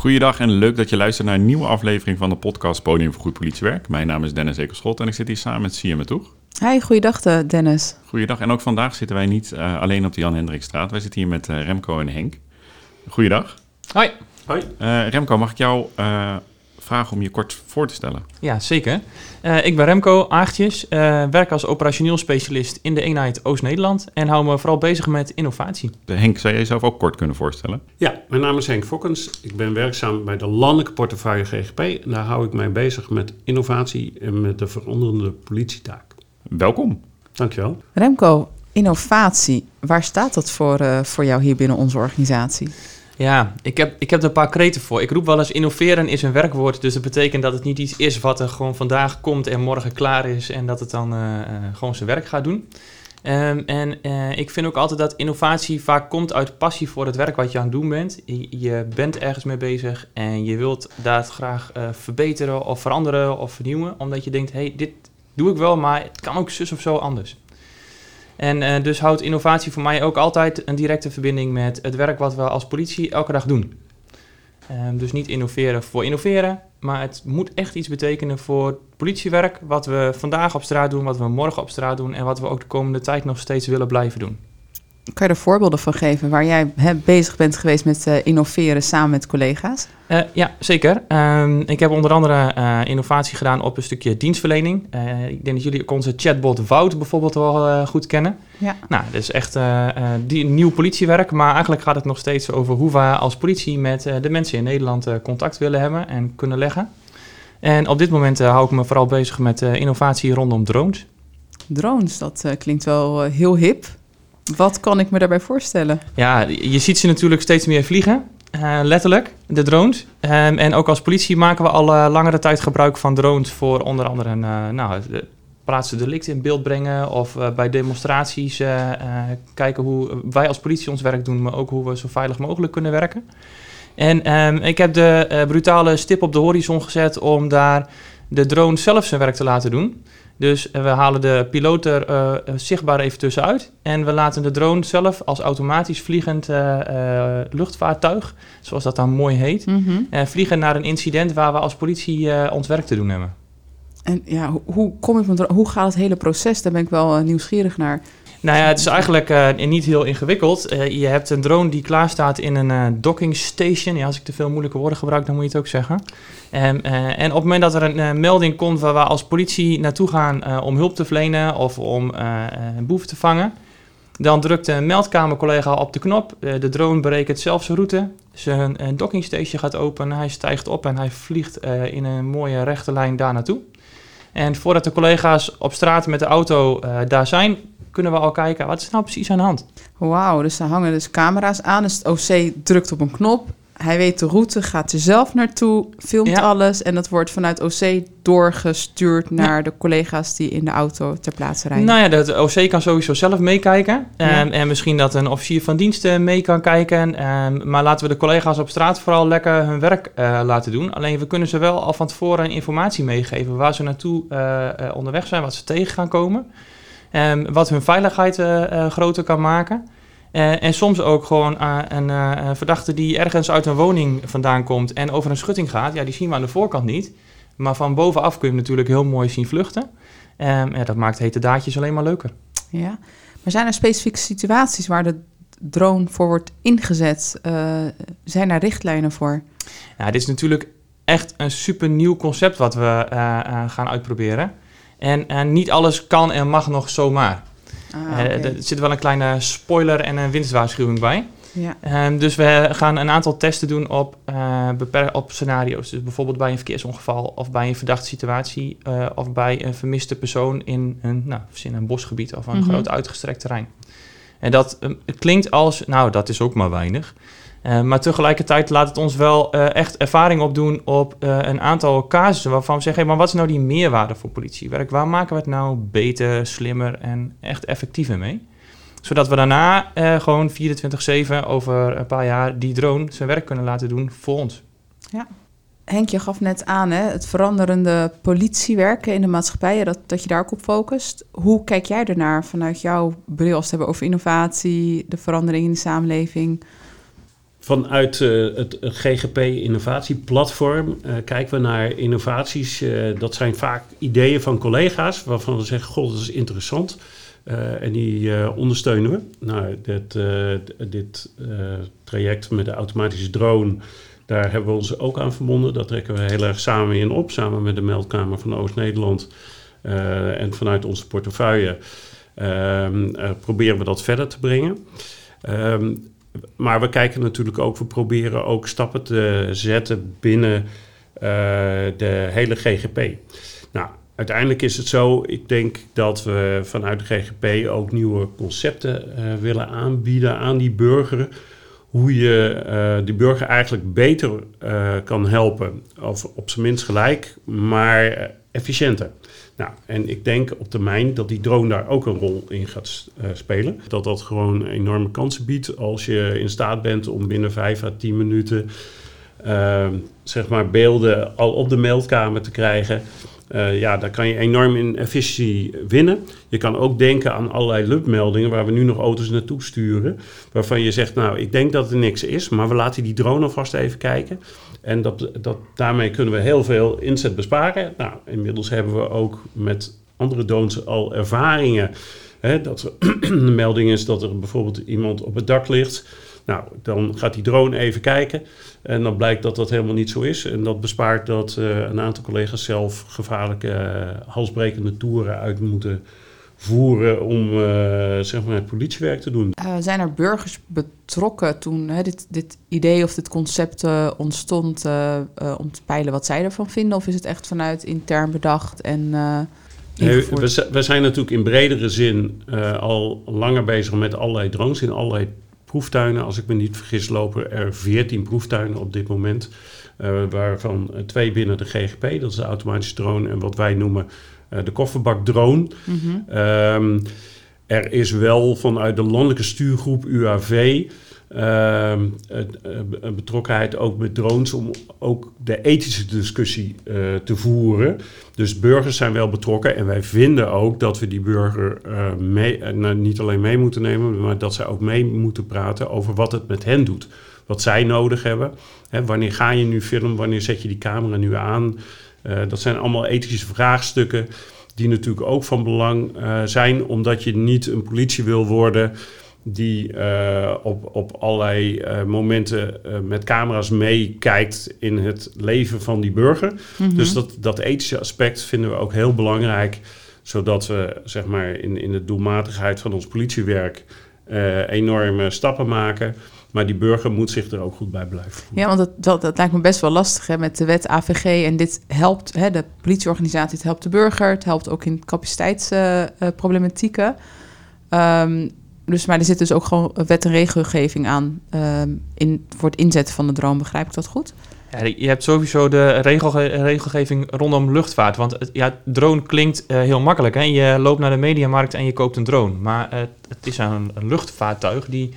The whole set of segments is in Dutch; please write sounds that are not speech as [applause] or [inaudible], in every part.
Goeiedag en leuk dat je luistert naar een nieuwe aflevering van de podcast Podium voor Goed Politiewerk. Mijn naam is Dennis Ekerschot en ik zit hier samen met Siam Toeg. Hi, goeiedag eh, Dennis. Goeiedag en ook vandaag zitten wij niet uh, alleen op de Jan Hendrikstraat. Wij zitten hier met uh, Remco en Henk. Goeiedag. Hoi. Hoi. Remco, mag ik jou vragen om je kort voor te stellen? Ja, zeker. Uh, ik ben Remco Aagtjes, uh, werk als operationeel specialist in de eenheid Oost-Nederland en hou me vooral bezig met innovatie. Henk, zou je jezelf ook kort kunnen voorstellen? Ja, mijn naam is Henk Fokkens. Ik ben werkzaam bij de landelijke portefeuille GGP en daar hou ik mij bezig met innovatie en met de veranderende politietaak. Welkom. Dankjewel. Remco, innovatie, waar staat dat voor, uh, voor jou hier binnen onze organisatie? Ja, ik heb, ik heb er een paar kreten voor. Ik roep wel eens innoveren is een werkwoord. Dus dat betekent dat het niet iets is wat er gewoon vandaag komt en morgen klaar is. En dat het dan uh, uh, gewoon zijn werk gaat doen. Um, en uh, ik vind ook altijd dat innovatie vaak komt uit passie voor het werk wat je aan het doen bent. Je, bent ergens mee bezig en je wilt dat graag verbeteren of veranderen of vernieuwen. Omdat je denkt, hey, dit doe ik wel, maar het kan ook zus of zo anders. En uh, dus houdt innovatie voor mij ook altijd een directe verbinding met het werk wat we als politie elke dag doen. Um, dus niet innoveren voor innoveren, maar het moet echt iets betekenen voor politiewerk, wat we vandaag op straat doen, wat we morgen op straat doen en wat we ook de komende tijd nog steeds willen blijven doen. Kan je er voorbeelden van geven waar jij he, bezig bent geweest met uh, innoveren samen met collega's? Uh, ja, zeker. Um, ik heb onder andere uh, innovatie gedaan op een stukje dienstverlening. ik denk dat jullie ook onze chatbot Wout bijvoorbeeld wel goed kennen. Ja. Nou, dat is echt die, nieuw politiewerk, maar eigenlijk gaat het nog steeds over hoe we als politie met de mensen in Nederland contact willen hebben en kunnen leggen. En op dit moment hou ik me vooral bezig met innovatie rondom drones. Drones, dat klinkt wel heel hip. Wat kan ik me daarbij voorstellen? Ja, je ziet ze natuurlijk steeds meer vliegen. Uh, letterlijk, de drones. Um, en ook als politie maken we al uh, langere tijd gebruik van drones voor onder andere uh, nou, plaatsen delict in beeld brengen of bij demonstraties kijken hoe wij als politie ons werk doen, maar ook hoe we zo veilig mogelijk kunnen werken. En um, ik heb de brutale stip op de horizon gezet om daar de drone zelf zijn werk te laten doen. Dus we halen de piloot er uh, zichtbaar even tussenuit. En we laten de drone zelf als automatisch vliegend uh, uh, luchtvaartuig, zoals dat dan mooi heet, mm -hmm. vliegen naar een incident waar we als politie ons werk te doen hebben. En ja, hoe, kom ik met, hoe gaat het hele proces? Daar ben ik wel nieuwsgierig naar. Nou ja, het is eigenlijk uh, niet heel ingewikkeld. Uh, je hebt een drone die klaar staat in een uh, docking station. Ja, als ik te veel moeilijke woorden gebruik, dan moet je het ook zeggen. Um, en op het moment dat er een melding komt waar we als politie naartoe gaan om hulp te verlenen of om een boef te vangen, dan drukt een meldkamercollega op de knop. de drone berekent zelf zijn route. Zijn docking station gaat open, hij stijgt op en hij vliegt in een mooie rechte lijn daar naartoe. En voordat de collega's op straat met de auto daar zijn, kunnen we al kijken, wat is nou precies aan de hand? Wauw, dus er hangen dus camera's aan. Dus het OC drukt op een knop. Hij weet de route, gaat er zelf naartoe, filmt ja. alles. En dat wordt vanuit OC doorgestuurd naar ja. de collega's die in de auto ter plaatse rijden. Nou ja, de OC kan sowieso zelf meekijken. Ja. Um, en misschien dat een officier van diensten mee kan kijken. Um, maar laten we de collega's op straat vooral lekker hun werk uh, laten doen. Alleen we kunnen ze wel al van tevoren informatie meegeven waar ze naartoe uh, onderweg zijn, wat ze tegen gaan komen. Um, wat hun veiligheid uh, uh, groter kan maken. Uh, en soms ook gewoon een verdachte die ergens uit een woning vandaan komt en over een schutting gaat. Ja, die zien we aan de voorkant niet. Maar van bovenaf kun je hem natuurlijk heel mooi zien vluchten. Um, ja, dat maakt hete daadjes alleen maar leuker. Ja, maar zijn er specifieke situaties waar de drone voor wordt ingezet? zijn daar richtlijnen voor? Ja, dit is natuurlijk echt een super nieuw concept wat we gaan uitproberen. En, en niet alles kan en mag nog zomaar. Ah, okay. uh, er zit wel een kleine spoiler en een winstwaarschuwing bij. Ja. Um, dus we gaan een aantal testen doen op, uh, op scenario's. Dus bijvoorbeeld bij een verkeersongeval of bij een verdachte situatie uh, of bij een vermiste persoon in een, nou, in een bosgebied of een mm -hmm. groot uitgestrekt terrein. En dat um, klinkt als, nou dat is ook maar weinig. Uh, maar tegelijkertijd laat het ons wel uh, echt ervaring opdoen op uh, een aantal casussen waarvan we zeggen: maar wat is nou die meerwaarde voor politiewerk? Waar maken we het nou beter, slimmer en echt effectiever mee? Zodat we daarna gewoon 24-7 over een paar jaar die drone zijn werk kunnen laten doen voor ons. Ja. Henk, je gaf net aan hè, het veranderende politiewerken in de maatschappij, dat, dat je daar ook op focust. Hoe kijk jij ernaar vanuit jouw bril als het hebben over innovatie, de verandering in de samenleving? Vanuit het GGP Innovatieplatform kijken we naar innovaties. dat zijn vaak ideeën van collega's waarvan we zeggen: Goh, dat is interessant. en die ondersteunen we. Nou, dit, dit traject met de automatische drone, daar hebben we ons ook aan verbonden. Dat trekken we heel erg samen in op, samen met de meldkamer van Oost-Nederland en vanuit onze portefeuille. Um, proberen we dat verder te brengen. Ehm, maar we kijken natuurlijk ook, we proberen ook stappen te zetten binnen uh, de hele GGP. Nou, uiteindelijk is het zo, ik denk dat we vanuit de GGP ook nieuwe concepten uh, willen aanbieden aan die burger. Hoe je uh, die burger eigenlijk beter kan helpen, of op zijn minst gelijk, maar efficiënter. Nou, en ik denk op termijn dat die drone daar ook een rol in gaat uh, spelen. Dat dat gewoon enorme kansen biedt als je in staat bent om binnen 5 à 10 minuten uh, zeg maar beelden al op de meldkamer te krijgen. Uh, ja, daar kan je enorm in efficiëntie winnen. Je kan ook denken aan allerlei lupmeldingen waar we nu nog auto's naartoe sturen. Waarvan je zegt, nou, ik denk dat er niks is, maar we laten die drone alvast even kijken. En dat, dat, daarmee kunnen we heel veel inzet besparen. Nou, inmiddels hebben we ook met andere drones al ervaringen. Hè, dat er [clears throat] de melding is dat er bijvoorbeeld iemand op het dak ligt. Nou, dan gaat die drone even kijken. En dan blijkt dat dat helemaal niet zo is. En dat bespaart dat uh, een aantal collega's zelf gevaarlijke, uh, halsbrekende toeren uit moeten voeren om uh, zeg maar het politiewerk te doen. Uh, zijn er burgers betrokken toen hè, dit, dit idee of dit concept uh, ontstond om te peilen wat zij ervan vinden? Of is het echt vanuit intern bedacht en nee, we, we, zijn natuurlijk in bredere zin al langer bezig met allerlei drones in allerlei proeftuinen. Als ik me niet vergis lopen er 14 proeftuinen op dit moment. waarvan twee binnen de GGP, dat is de automatische drone en wat wij noemen eh, de kofferbakdrone. Mm -hmm. er is wel vanuit de landelijke stuurgroep UAV uh, betrokkenheid ook met drones om ook de ethische discussie uh, te voeren. Dus burgers zijn wel betrokken en wij vinden ook dat we die burger mee, nou, niet alleen mee moeten nemen, maar dat zij ook mee moeten praten over wat het met hen doet. Wat zij nodig hebben. Hè, wanneer ga je nu filmen? Wanneer zet je die camera nu aan? Dat zijn allemaal ethische vraagstukken die natuurlijk ook van belang zijn, omdat je niet een politie wil worden die uh, op, op allerlei uh, momenten met camera's meekijkt in het leven van die burger. Mm -hmm. Dus dat, dat ethische aspect vinden we ook heel belangrijk, zodat we zeg maar in, in de doelmatigheid van ons politiewerk enorme stappen maken. Maar die burger moet zich er ook goed bij blijven Ja, want dat, dat, dat lijkt me best wel lastig hè, met de wet AVG. En dit helpt, hè, de politieorganisatie, het helpt de burger. Het helpt ook in capaciteitsproblematieken. Um, dus, maar er zit dus ook gewoon wet en regelgeving aan um, in, voor het inzetten van de drone. Begrijp ik dat goed? Ja, je hebt sowieso de regelge regelgeving rondom luchtvaart. Want het, ja, drone klinkt uh, heel makkelijk. Hè? Je loopt naar de mediamarkt en je koopt een drone. Maar uh, het is een, een luchtvaartuig die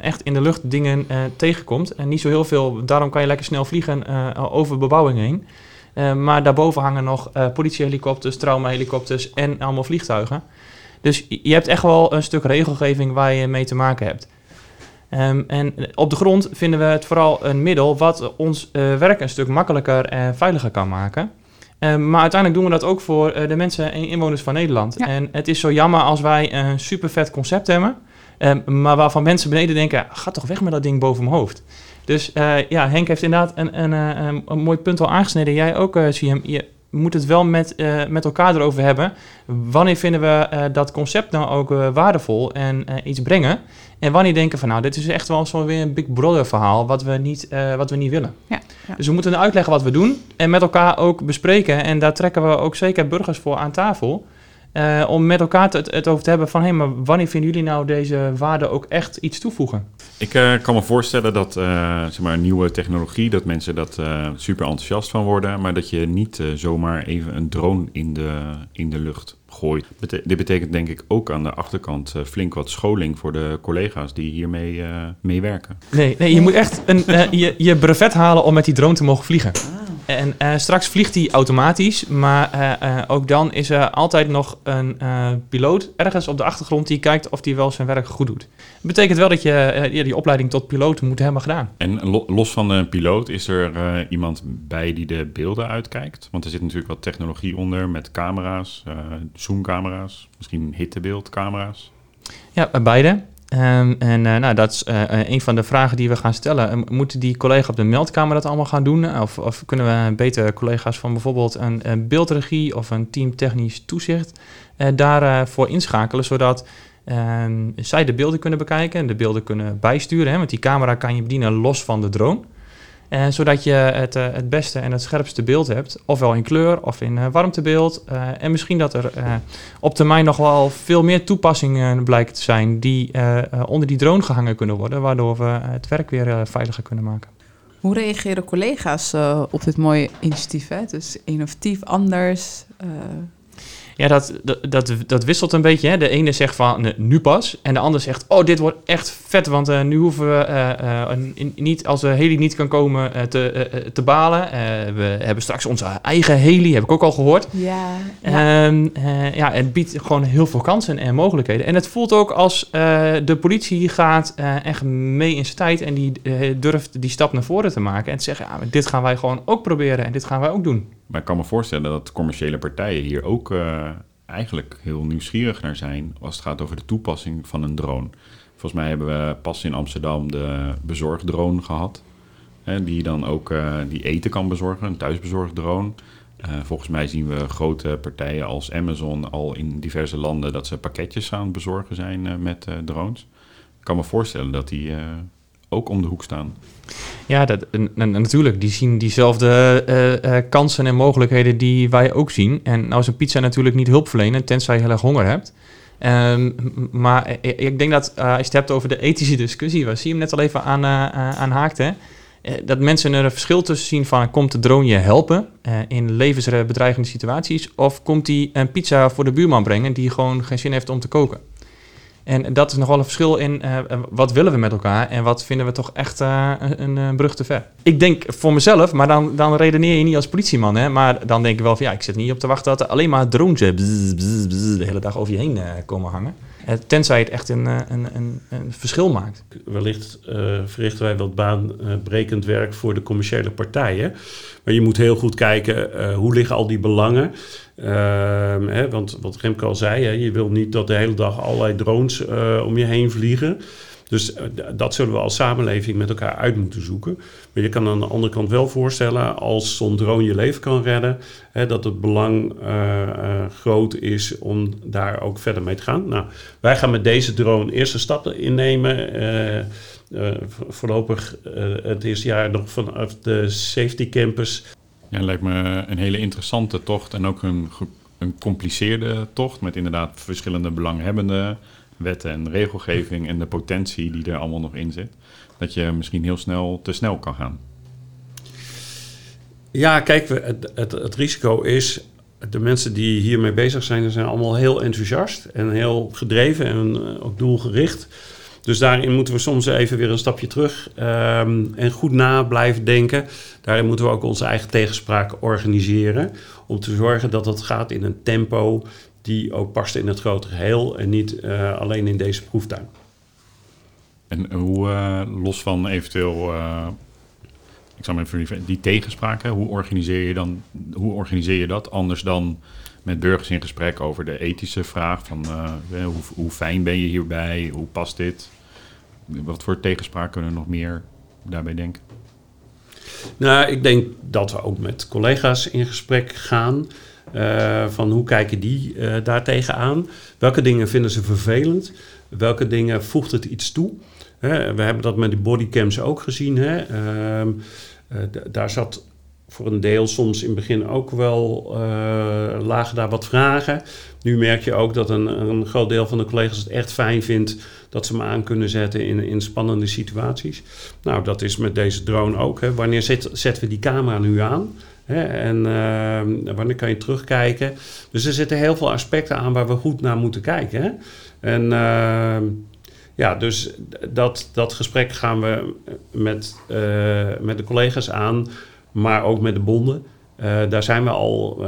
echt in de lucht dingen tegenkomt. En niet zo heel veel, daarom kan je lekker snel vliegen over bebouwing heen. maar daarboven hangen nog politiehelikopters, traumahelikopters en allemaal vliegtuigen. Dus je hebt echt wel een stuk regelgeving waar je mee te maken hebt. Um, en op de grond vinden we het vooral een middel wat ons werk een stuk makkelijker en veiliger kan maken. Um, maar uiteindelijk doen we dat ook voor de mensen en inwoners van Nederland. Ja. En het is zo jammer als wij een super vet concept hebben... Um, maar waarvan mensen beneden denken, ga toch weg met dat ding boven mijn hoofd. Dus uh, ja, Henk heeft inderdaad een, een, een, een, mooi punt al aangesneden. Jij ook, uh, CM. Je moet het wel met, uh, met elkaar erover hebben. Wanneer vinden we dat concept nou ook waardevol en iets brengen? En wanneer denken van, nou, dit is echt wel zo weer een Big Brother verhaal... wat we niet, wat we niet willen. Ja, ja. Dus we moeten uitleggen wat we doen en met elkaar ook bespreken. En daar trekken we ook zeker burgers voor aan tafel... Om met elkaar het, het, over te hebben van... hé, hey, maar wanneer vinden jullie nou deze waarde ook echt iets toevoegen? Ik uh, kan me voorstellen dat uh, zeg maar, nieuwe technologie... dat mensen dat super enthousiast van worden... maar dat je niet zomaar even een drone in de, in de lucht gooit. Bete dit betekent denk ik ook aan de achterkant flink wat scholing... voor de collega's die hiermee mee werken. Nee, nee, je moet echt een, je, je brevet halen om met die drone te mogen vliegen. Ah. En eh, straks vliegt hij automatisch, maar eh, eh, ook dan is er altijd nog een piloot ergens op de achtergrond die kijkt of hij wel zijn werk goed doet. Dat betekent wel dat je die opleiding tot piloot moet hebben gedaan. En lo- los van de piloot is er iemand bij die de beelden uitkijkt. Want er zit natuurlijk wat technologie onder met camera's, zoomcamera's, misschien hittebeeldcamera's. Ja, beide. Ehm, en eh, nou, dat is eh, eh, een van de vragen die we gaan stellen. Eh, Moeten die collega op de meldkamer dat allemaal gaan doen? Of, of kunnen we beter collega's van bijvoorbeeld een, een beeldregie of een team technisch toezicht daarvoor inschakelen, zodat ehm, zij de beelden kunnen bekijken en de beelden kunnen bijsturen? Hè? Want die camera kan je bedienen los van de drone. En zodat je het, eh, het beste en het scherpste beeld hebt, ofwel in kleur of in eh, warmtebeeld. Eh, en misschien dat er eh, op termijn nog wel veel meer toepassingen blijken te zijn die eh, eh, onder die drone gehangen kunnen worden, waardoor we het werk weer eh, veiliger kunnen maken. Hoe reageren collega's eh, op dit mooie initiatief? Hè? Dus innovatief, anders. Ja, dat, dat, dat, dat wisselt een beetje. Hè. De ene zegt van "Nee, nu pas. En de ander zegt, oh, dit wordt echt vet. Want eh, nu hoeven we eh, eh, niet, als de heli niet kan komen, te, te balen. Eh, we hebben straks onze eigen heli, heb ik ook al gehoord. ja, ja. Ehm, eh, ja, het biedt gewoon heel veel kansen en mogelijkheden. En het voelt ook als eh, de politie gaat eh, echt mee in zijn tijd en die durft die stap naar voren te maken en te zeggen, ja, dit gaan wij gewoon ook proberen en dit gaan wij ook doen. Maar ik kan me voorstellen dat commerciële partijen hier ook eh, eigenlijk heel nieuwsgierig naar zijn als het gaat over de toepassing van een drone. Volgens mij hebben we pas in Amsterdam de bezorgdrone gehad. Die dan ook eh, die eten kan bezorgen, een thuisbezorgdrone. Eh, volgens mij zien we grote partijen als Amazon al in diverse landen dat ze pakketjes aan het bezorgen zijn eh, met drones. Ik kan me voorstellen dat die ook om de hoek staan. Ja, dat, natuurlijk, die zien diezelfde eh, eh, kansen en mogelijkheden die wij ook zien. En nou is een pizza natuurlijk niet hulpverlenen, tenzij je heel erg honger hebt. Ehm, maar eh, ik denk dat eh, als je het hebt over de ethische discussie, waar zie je hem net al even aan, eh, eh, aan eh, dat mensen er een verschil tussen zien van komt de drone je helpen eh, in levensbedreigende situaties of komt die een pizza voor de buurman brengen die gewoon geen zin heeft om te koken. En dat is nogal een verschil in eh, wat willen we met elkaar en wat vinden we toch echt eh, een, eh, brug te ver. Ik denk voor mezelf, maar dan, dan redeneer je niet als politieman, hè, maar dan denk ik wel van ja, ik zit niet op te wachten dat er alleen maar drones de hele dag over je heen komen hangen. Eh, tenzij het echt een, eh, een, een, een verschil maakt. Wellicht eh, verrichten wij wat baanbrekend werk voor de commerciële partijen. Maar je moet heel goed kijken hoe liggen al die belangen. Ehm, hè, want wat Remco al zei, hè, je wil niet dat de hele dag allerlei drones om je heen vliegen. Dus eh, dat zullen we als samenleving met elkaar uit moeten zoeken. Maar je kan aan de andere kant wel voorstellen, als zo'n drone je leven kan redden, hè, dat het belang eh, eh, groot is om daar ook verder mee te gaan. Nou, wij gaan met deze drone eerste stappen innemen. Vo- voorlopig het eerste jaar nog vanaf de safety campus. Ja, lijkt me een hele interessante tocht en ook een, een compliceerde tocht met inderdaad verschillende belanghebbenden, wetten en regelgeving en de potentie die er allemaal nog in zit. Dat je misschien heel snel te snel kan gaan. Ja, kijk, het, het, het risico is, de mensen die hiermee bezig zijn, zijn allemaal heel enthousiast en heel gedreven en eh, ook doelgericht. Dus daarin moeten we soms even weer een stapje terug ehm, en goed na blijven denken. Daarin moeten we ook onze eigen tegenspraak organiseren. Om te zorgen dat het gaat in een tempo die ook past in het grotere geheel en niet eh, alleen in deze proeftuin. En hoe, eh, los van eventueel, eh, ik zou me even die tegenspraken, hoe organiseer je dan, hoe organiseer je dat anders dan met burgers in gesprek over de ethische vraag van eh, eh, hoe, hoe fijn ben je hierbij, hoe past dit? Wat voor tegenspraak kunnen we nog meer daarbij denken? Nou, ik denk dat we ook met collega's in gesprek gaan. Eh, van hoe kijken die eh daar tegenaan? Welke dingen vinden ze vervelend? Welke dingen voegt het iets toe? We hebben dat met die bodycams ook gezien. Hè? Ehm, eh, daar zat voor een deel soms in het begin ook wel, lagen daar wat vragen. Nu merk je ook dat een, een groot deel van de collega's het echt fijn vindt dat ze hem aan kunnen zetten in, in spannende situaties. Nou, dat is met deze drone ook. Hè. Wanneer zet, zetten we die camera nu aan? En eh, wanneer kan je terugkijken? Dus er zitten heel veel aspecten aan waar we goed naar moeten kijken. En eh, ja, dus dat, dat gesprek gaan we met, eh, met de collega's aan. maar ook met de bonden. daar zijn we al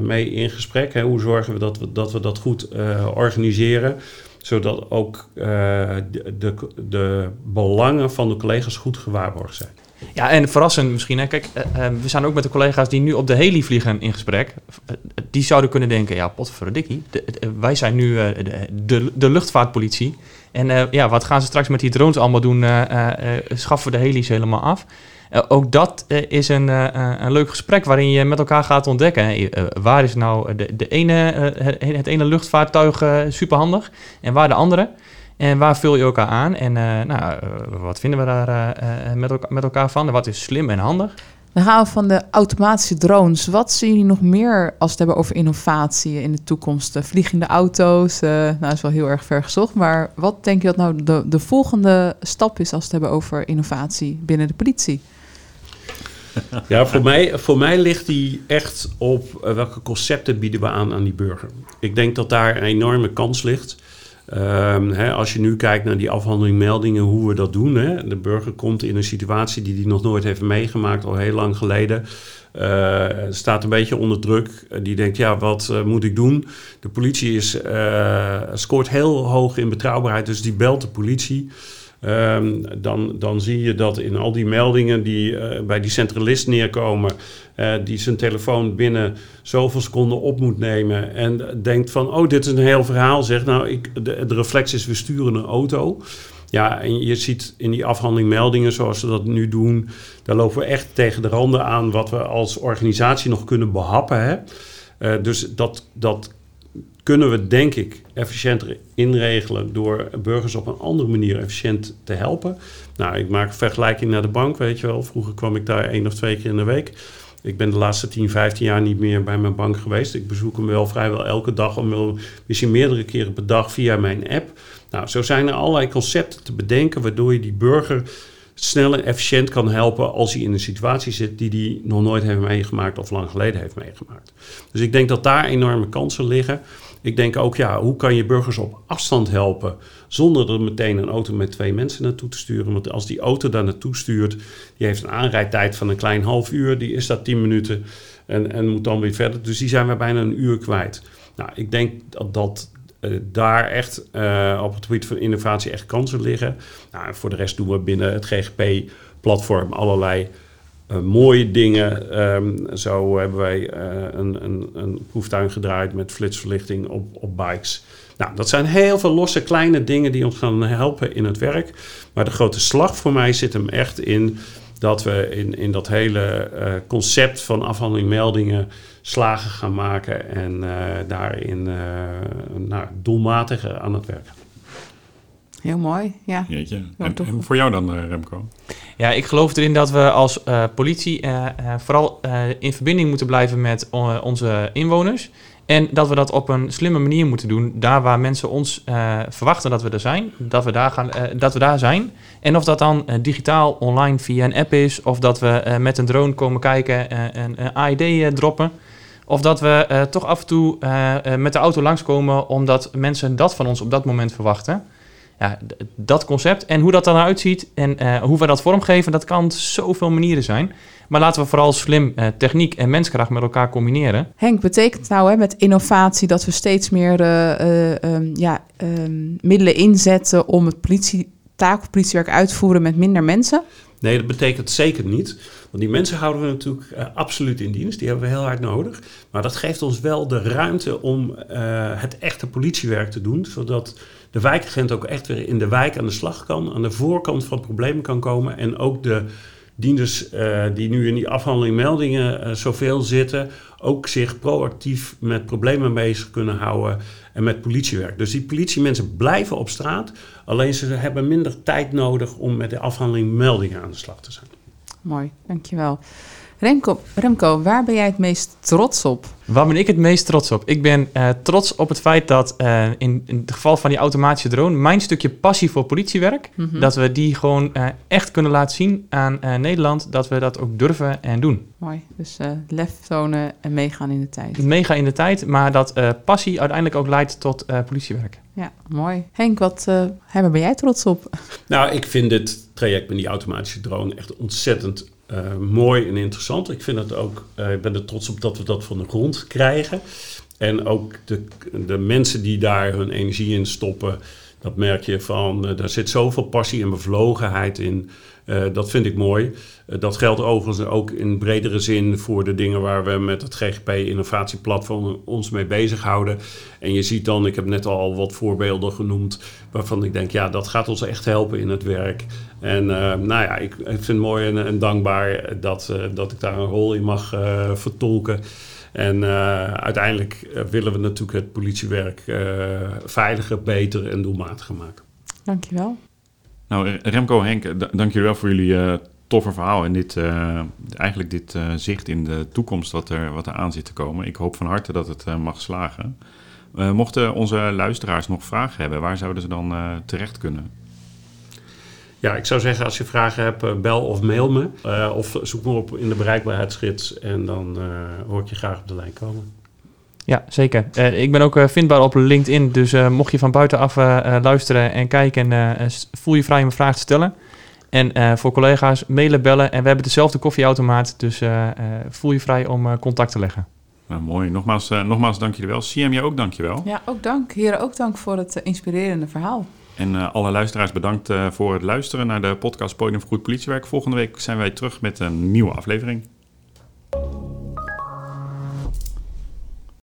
mee in gesprek. Hè. Hoe zorgen we dat we dat, we dat goed organiseren? Zodat ook de, de belangen van de collega's goed gewaarborgd zijn. Ja, en verrassend misschien. Hè. Kijk, uh, we zijn ook met de collega's die nu op de heli vliegen in gesprek. die zouden kunnen denken, ja, potverdikkie. De, wij zijn nu de, de, luchtvaartpolitie. En ja, wat gaan ze straks met die drones allemaal doen? schaffen we de heli's helemaal af? ook dat is een, een leuk gesprek waarin je met elkaar gaat ontdekken. waar is nou de, ene, het ene luchtvaartuig superhandig en waar de andere? En waar vul je elkaar aan? En uh, nou, uh, wat vinden we daar uh, met, elkaar, met elkaar van? En wat is slim en handig? Dan gaan we van de automatische drones. Wat zien jullie nog meer als we het hebben over innovatie in de toekomst? vliegende auto's, nou dat is wel heel erg ver gezocht. Maar wat denk je dat nou de, de volgende stap is als we het hebben over innovatie binnen de politie? Ja, voor mij, voor mij ligt die echt op welke concepten bieden we aan aan die burger. Ik denk dat daar een enorme kans ligt. Um, hè, als je nu kijkt naar die afhandeling meldingen, hoe we dat doen. Hè, de burger komt in een situatie die hij nog nooit heeft meegemaakt, al heel lang geleden. Uh, staat een beetje onder druk. Die denkt, ja, wat uh, moet ik doen? De politie is, uh, scoort heel hoog in betrouwbaarheid, dus die belt de politie. Um, dan, dan zie je dat in al die meldingen die uh, bij die centralist neerkomen, uh, die zijn telefoon binnen zoveel seconden op moet nemen en denkt van, oh, dit is een heel verhaal, zegt nou, ik, de, reflex is, we sturen een auto. Ja, en je ziet in die afhandeling meldingen zoals we dat nu doen, daar lopen we echt tegen de randen aan wat we als organisatie nog kunnen behappen. Hè? Uh, dus dat, dat kunnen we, denk ik, efficiënter inregelen door burgers op een andere manier efficiënt te helpen. Nou, ik maak vergelijking naar de bank, weet je wel. Vroeger kwam ik daar één of twee keer in de week. Ik ben de laatste 10, 15 jaar niet meer bij mijn bank geweest. Ik bezoek hem wel vrijwel elke dag, of misschien meerdere keren per dag via mijn app. Nou, zo zijn er allerlei concepten te bedenken waardoor je die burger snel en efficiënt kan helpen als hij in een situatie zit die hij nog nooit heeft meegemaakt of lang geleden heeft meegemaakt. Dus ik denk dat daar enorme kansen liggen. Ik denk ook, ja, hoe kan je burgers op afstand helpen zonder er meteen een auto met twee mensen naartoe te sturen? Want als die auto daar naartoe stuurt, die heeft een aanrijdtijd van een klein half uur, die is dat tien minuten en, en moet dan weer verder. Dus die zijn we bijna een uur kwijt. Nou, ik denk dat, dat uh, daar echt uh, op het gebied van innovatie echt kansen liggen. Nou, voor de rest doen we binnen het GGP-platform allerlei mooie dingen. Um, zo hebben wij een, een, een, proeftuin gedraaid met flitsverlichting op, op bikes. Nou, dat zijn heel veel losse kleine dingen die ons gaan helpen in het werk. Maar de grote slag voor mij zit hem echt in dat we in, in dat hele concept van afhandeling meldingen slagen gaan maken en daarin uh, nou, doelmatig aan het werk. Heel mooi, ja. Jeetje. En, en, voor jou dan, uh, Remco? Ja, ik geloof erin dat we als politie vooral in verbinding moeten blijven met onze inwoners. En dat we dat op een slimme manier moeten doen. Daar waar mensen ons verwachten dat we er zijn. Dat we daar, gaan, dat we daar zijn. En of dat dan digitaal online via een app is. Of dat we met een drone komen kijken en een AID droppen. Of dat we uh, toch af en toe uh, met de auto langskomen omdat mensen dat van ons op dat moment verwachten. Ja, dat concept en hoe dat er nou uitziet en uh, hoe we dat vormgeven, dat kan zoveel manieren zijn. Maar laten we vooral slim techniek en menskracht met elkaar combineren. Henk, betekent nou hè, met innovatie dat we steeds meer um, ja, um, middelen inzetten om het politie, taak of politiewerk uit te voeren met minder mensen? Nee, dat betekent zeker niet. Want die mensen houden we natuurlijk uh, absoluut in dienst. Die hebben we heel hard nodig. Maar dat geeft ons wel de ruimte om uh, het echte politiewerk te doen. Zodat de wijkagent ook echt weer in de wijk aan de slag kan. Aan de voorkant van problemen kan komen. En ook de dienders uh, die nu in die afhandeling meldingen zoveel zitten. Ook zich proactief met problemen bezig kunnen houden en met politiewerk. Dus die politiemensen blijven op straat, alleen ze hebben minder tijd nodig om met de afhandeling meldingen aan de slag te zijn. Mooi, dankjewel. Remco, Remco, waar ben jij het meest trots op? Waar ben ik het meest trots op? Ik ben uh, trots op het feit dat uh, in, in het geval van die automatische drone... mijn stukje passie voor politiewerk... Mm -hmm. dat we die gewoon uh, echt kunnen laten zien aan Nederland... dat we dat ook durven en doen. Mooi, dus lef tonen en meegaan in de tijd. Meegaan in de tijd, maar dat passie uiteindelijk ook leidt tot politiewerk. Ja, mooi. Henk, wat ben jij trots op? Nou, ik vind dit traject met die automatische drone echt ontzettend mooi en interessant. Ik vind het ook, ik ben er trots op dat we dat van de grond krijgen. En ook de, de mensen die daar hun energie in stoppen, dat merk je van, uh, daar zit zoveel passie en bevlogenheid in. Uh, dat vind ik mooi. Uh, dat geldt overigens ook in bredere zin voor de dingen waar we met het GGP Innovatieplatform ons mee bezighouden. En je ziet dan, ik heb net al wat voorbeelden genoemd, waarvan ik denk, ja, dat gaat ons echt helpen in het werk. En nou ja, ik, vind het mooi en, dankbaar dat, dat ik daar een rol in mag vertolken. En uiteindelijk willen we natuurlijk het politiewerk veiliger, beter en doelmatiger maken. Dankjewel. Nou, Remco, Henk, dank jullie wel voor jullie toffe verhaal en dit, eigenlijk dit zicht in de toekomst wat er, wat er aan zit te komen. Ik hoop van harte dat het mag slagen. mochten onze luisteraars nog vragen hebben, waar zouden ze dan terecht kunnen? Ja, ik zou zeggen, als je vragen hebt, uh, bel of mail me. Uh, of zoek me op in de bereikbaarheidsgids en dan uh, hoor ik je graag op de lijn komen. Ja, zeker. ik ben ook vindbaar op LinkedIn, dus mocht je van buitenaf luisteren en kijken, voel je vrij om een vraag te stellen. En voor collega's, mailen, bellen. En we hebben dezelfde koffieautomaat, dus voel je vrij om contact te leggen. Nou, mooi. Nogmaals, nogmaals dank je wel. CM, jij ook dank je wel. Ja, ook dank. Heren, ook dank voor het inspirerende verhaal. En uh, alle luisteraars bedankt uh, voor het luisteren naar de podcast Podium voor Goed Politiewerk. Volgende week zijn wij terug met een nieuwe aflevering.